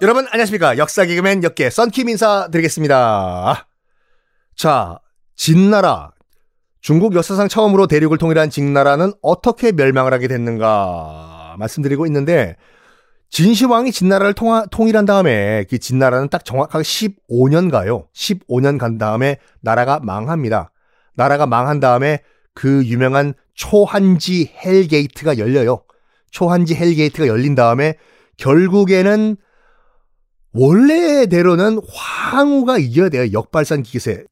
여러분 안녕하십니까 역사 개그맨 역계 썬킴 인사드리겠습니다. 자 진나라 중국 역사상 처음으로 대륙을 통일한 진나라는 어떻게 멸망을 하게 됐는가 말씀드리고 있는데 진시황이 진나라를 통하, 통일한 다음에 그 진나라는 딱 정확하게 15년 가요. 15년 간 다음에 나라가 망합니다. 나라가 망한 다음에 그 유명한 초한지 hell gate가 열려요. 초한지 hell gate가 열린 다음에 결국에는 원래대로는 항우가 이겨야 돼요. 역발산 기개세.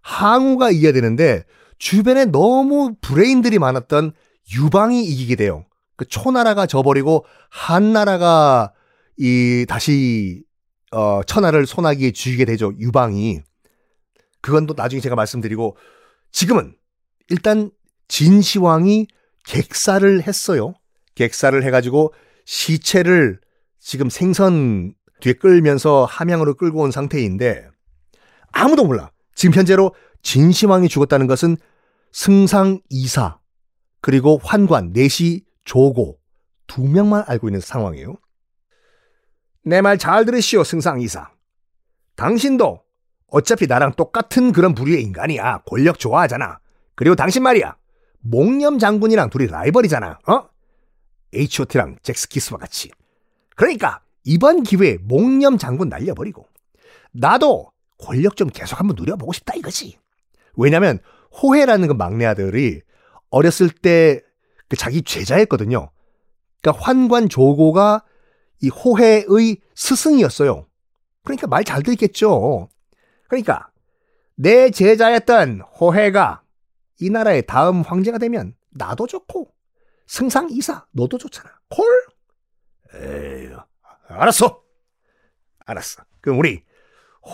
항우가 이겨야 되는데 주변에 너무 브레인들이 많았던 유방이 이기게 돼요. 그 초나라가 져버리고 한나라가 이 다시 어 천하를 손아귀에 쥐게 되죠. 유방이. 그건 또 나중에 제가 말씀드리고 지금은 일단 진시황이 객사를 했어요. 객사를 해가지고 시체를 지금 생선 뒤에 끌면서 함양으로 끌고 온 상태인데 아무도 몰라. 지금 현재로 진시황이 죽었다는 것은 승상 이사 그리고 환관 내시 조고 두 명만 알고 있는 상황이에요. 내 말 잘 들으시오 승상 이사. 당신도 어차피 나랑 똑같은 그런 부류의 인간이야. 권력 좋아하잖아. 그리고 당신 말이야. 목념 장군이랑 둘이 라이벌이잖아. 어? H.O.T랑 잭스키스와 같이. 그러니까 이번 기회에 목념 장군 날려버리고 나도 권력 좀 계속 한번 누려보고 싶다 이거지. 왜냐면 호해라는 그 막내 아들이 어렸을 때 그 자기 제자였거든요. 그러니까 환관 조고가 이 호해의 스승이었어요. 그러니까 말잘 듣겠죠. 그러니까 내 제자였던 호해가 이 나라의 다음 황제가 되면 나도 좋고 승상 이사 너도 좋잖아. 콜? 에이, 알았어. 알았어. 그럼 우리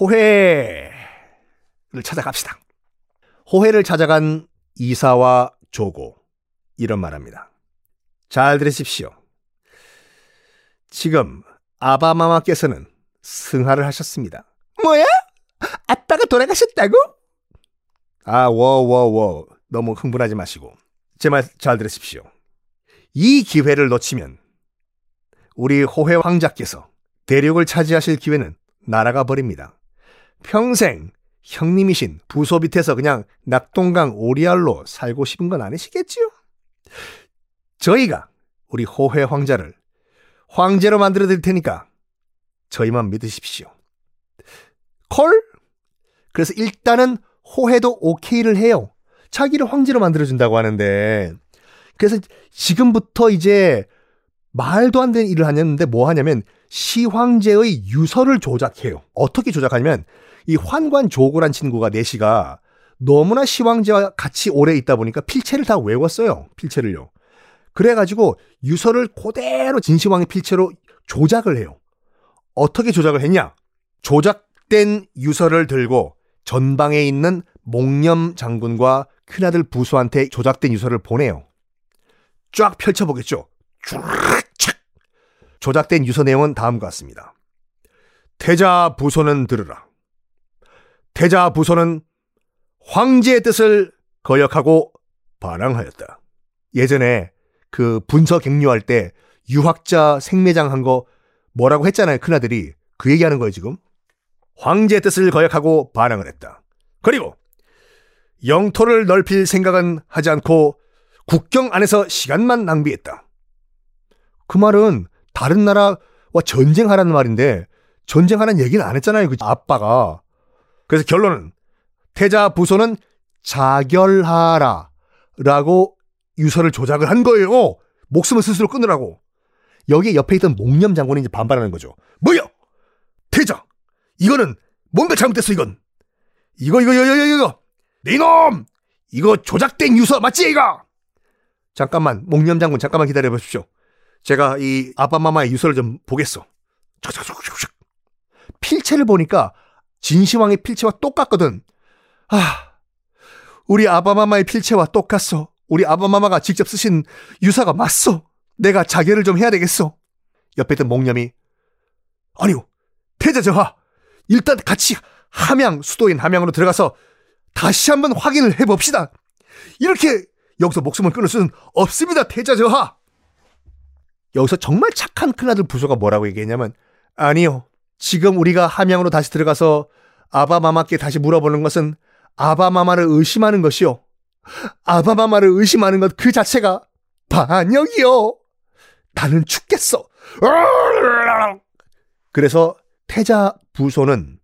호해를 찾아갑시다. 호해를 찾아간 이사와 조고 이런 말합니다. 잘 들으십시오. 지금 아바마마께서는 승하를 하셨습니다. 뭐야? 아빠가 돌아가셨다고? 아, 워 워 워. 너무 흥분하지 마시고. 제 말 잘 들으십시오. 이 기회를 놓치면 우리 호회 황자께서 대륙을 차지하실 기회는 날아가 버립니다. 평생 형님이신 부소 밑에서 그냥 낙동강 오리알로 살고 싶은 건 아니시겠지요? 저희가 우리 호회 황자를 황제로 만들어 드릴 테니까 저희만 믿으십시오. 콜? 그래서 일단은 호해도 오케이를 해요. 자기를 황제로 만들어준다고 하는데 그래서 지금부터 이제 말도 안 되는 일을 하는데 뭐 하냐면 시황제의 유서를 조작해요. 어떻게 조작하냐면 이 환관 조고란 친구가 내시가 너무나 시황제와 같이 오래 있다 보니까 필체를 다 외웠어요. 필체를요. 그래가지고 유서를 그대로 진시황의 필체로 조작을 해요. 어떻게 조작을 했냐? 조작된 유서를 들고 전방에 있는 목념 장군과 큰아들 부수한테 조작된 유서를 보내요. 쫙 펼쳐보겠죠. 쫙 조작된 유서 내용은 다음과 같습니다. 태자 부소는 들으라. 태자 부소는 황제의 뜻을 거역하고 반항하였다. 예전에 그 분서 갱료할 때 유학자 생매장 한 거 뭐라고 했잖아요. 큰아들이. 그 얘기하는 거예요, 지금. 황제의 뜻을 거역하고 반항을 했다. 그리고 영토를 넓힐 생각은 하지 않고 국경 안에서 시간만 낭비했다. 그 말은 다른 나라와 전쟁하라는 말인데 전쟁하라는 얘기는 안 했잖아요. 그 아빠가. 그래서 결론은 태자 부소는 자결하라 라고 유서를 조작을 한 거예요. 목숨을 스스로 끊으라고. 여기 옆에 있던 목념 장군이 이제 반발하는 거죠. 뭐야? 태자! 이거는 뭔가 잘못됐어, 이건. 이거, 이거, 이거, 이거, 이거. 네놈! 이거 조작된 유서 맞지, 이거? 잠깐만, 목념 장군, 잠깐만 기다려 보십시오. 제가 이 아빠마마의 유서를 좀 보겠어. 필체를 보니까 진시황의 필체와 똑같거든. 아, 우리 아바마마의 필체와 똑같어. 우리 아바마마가 직접 쓰신 유사가 맞소. 내가 자결을 좀 해야 되겠어. 옆에 있던 목념이 아니요, 태자저하. 일단 같이 함양 수도인 함양으로 들어가서 다시 한번 확인을 해봅시다. 이렇게 여기서 목숨을 끊을 수는 없습니다, 태자저하. 여기서 정말 착한 큰아들 부소가 뭐라고 얘기했냐면 아니요. 지금 우리가 함양으로 다시 들어가서 아바마마께 다시 물어보는 것은 아바마마를 의심하는 것이요. 아바마마를 의심하는 것 그 자체가 반역이요. 나는 죽겠어. 그래서 태자 부소는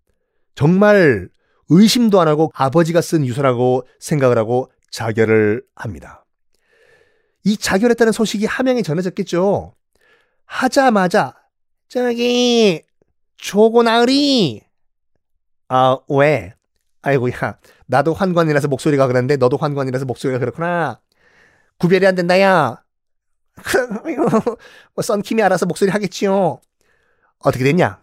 정말 의심도 안 하고 아버지가 쓴 유서라고 생각을 하고 자결을 합니다. 이 자결했다는 소식이 함양에 전해졌겠죠. 하자마자 저기 조고 나으리 아 왜? 아이고 야 나도 환관이라서 목소리가 그런데 너도 환관이라서 목소리가 그렇구나. 구별이 안 된다 야. 뭐 썬킴이 알아서 목소리 하겠지요. 어떻게 됐냐?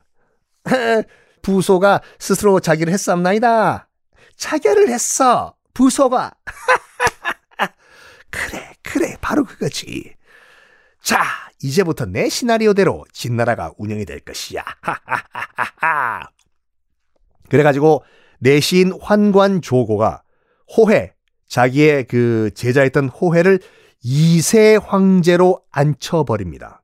부소가 스스로 자기를 했사옵나이다. 자결을 했어. 부소가. 그래, 바로 그거지. 자, 이제부터 내 시나리오대로 진나라가 운영이 될 것이야. 그래가지고 내신 환관 조고가 호해, 자기의 그 제자였던 호해를 이세 황제로 앉혀버립니다.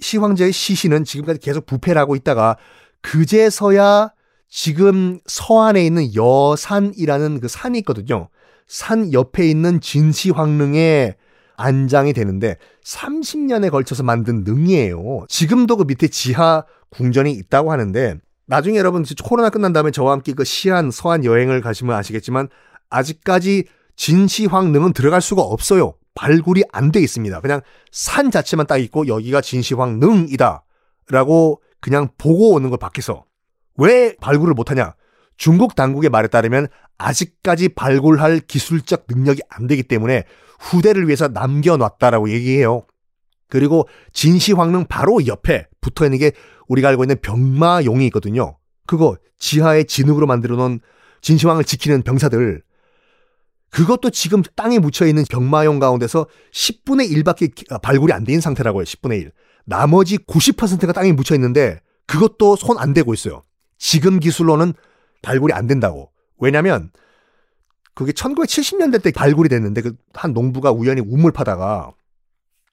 시황제의 시신은 지금까지 계속 부패를 하고 있다가 그제서야 지금 서안에 있는 여산이라는 그 산이 있거든요. 산 옆에 있는 진시황릉에 안장이 되는데 30년에 걸쳐서 만든 능이에요. 지금도 그 밑에 지하 궁전이 있다고 하는데 나중에 여러분 코로나 끝난 다음에 저와 함께 그 시안 서안 여행을 가시면 아시겠지만 아직까지 진시황릉은 들어갈 수가 없어요. 발굴이 안 돼 있습니다. 그냥 산 자체만 딱 있고 여기가 진시황릉이다. 라고 그냥 보고 오는 걸 밖에서. 왜 발굴을 못하냐? 중국 당국의 말에 따르면 아직까지 발굴할 기술적 능력이 안 되기 때문에 후대를 위해서 남겨놨다라고 얘기해요. 그리고 진시황릉 바로 옆에 붙어 있는 게 우리가 알고 있는 병마용이 있거든요. 그거 지하에 진흙으로 만들어 놓은 진시황을 지키는 병사들 그것도 지금 땅에 묻혀 있는 병마용 가운데서 10분의 1밖에 발굴이 안 된 상태라고 해요. 10분의 1. 나머지 90%가 땅에 묻혀 있는데 그것도 손 안 대고 있어요. 지금 기술로는 발굴이 안 된다고. 왜냐면 그게 1970년대 때 발굴이 됐는데 그 한 농부가 우연히 우물 파다가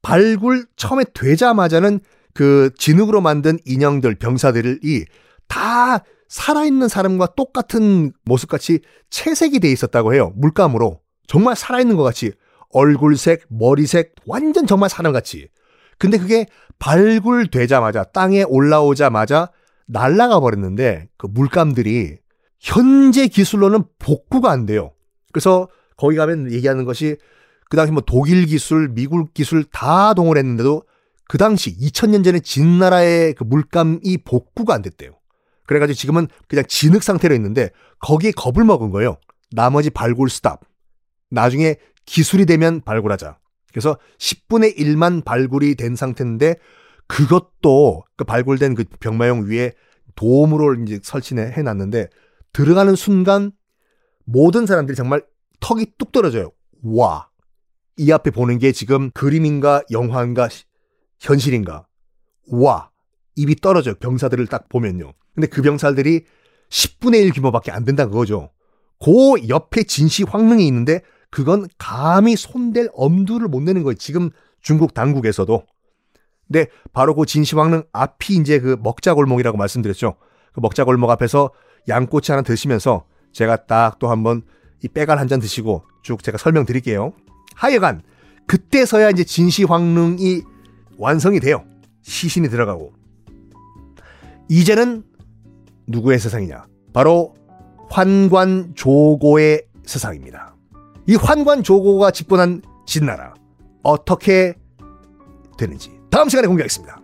발굴 처음에 되자마자는 그 진흙으로 만든 인형들 병사들이 다 살아있는 사람과 똑같은 모습같이 채색이 돼 있었다고 해요. 물감으로. 정말 살아있는 것 같이. 얼굴색, 머리색, 완전 정말 사람같이. 근데 그게 발굴되자마자, 땅에 올라오자마자 날라가 버렸는데, 그 물감들이 현재 기술로는 복구가 안 돼요. 그래서 거기 가면 얘기하는 것이 그 당시 뭐 독일 기술, 미국 기술 다 동원했는데도 그 당시 2000년 전에 진 나라의 그 물감이 복구가 안 됐대요. 그래가지고 지금은 그냥 진흙 상태로 있는데 거기에 겁을 먹은 거예요. 나머지 발굴 스탑. 나중에 기술이 되면 발굴하자. 그래서 10분의 1만 발굴이 된 상태인데 그것도 그 발굴된 그 병마용 위에 도움으로 이제 설치해 놨는데 들어가는 순간 모든 사람들이 정말 턱이 뚝 떨어져요. 와. 이 앞에 보는 게 지금 그림인가 영화인가 현실인가. 와. 입이 떨어져요. 병사들을 딱 보면요. 근데 그 병사들이 10분의 1 규모밖에 안 된다 그거죠. 그 옆에 진시 황릉이 있는데 그건 감히 손댈 엄두를 못 내는 거예요. 지금 중국 당국에서도. 근데 바로 그 진시 황릉 앞이 이제 그 먹자골목이라고 말씀드렸죠. 그 먹자골목 앞에서 양꼬치 하나 드시면서 제가 딱 또 한번 이 빼갈 한잔 드시고 쭉 제가 설명드릴게요. 하여간 그때서야 이제 진시 황릉이 완성이 돼요. 시신이 들어가고. 이제는 누구의 세상이냐? 바로 환관 조고의 세상입니다. 이 환관 조고가 집권한 진나라 어떻게 되는지 다음 시간에 공개하겠습니다.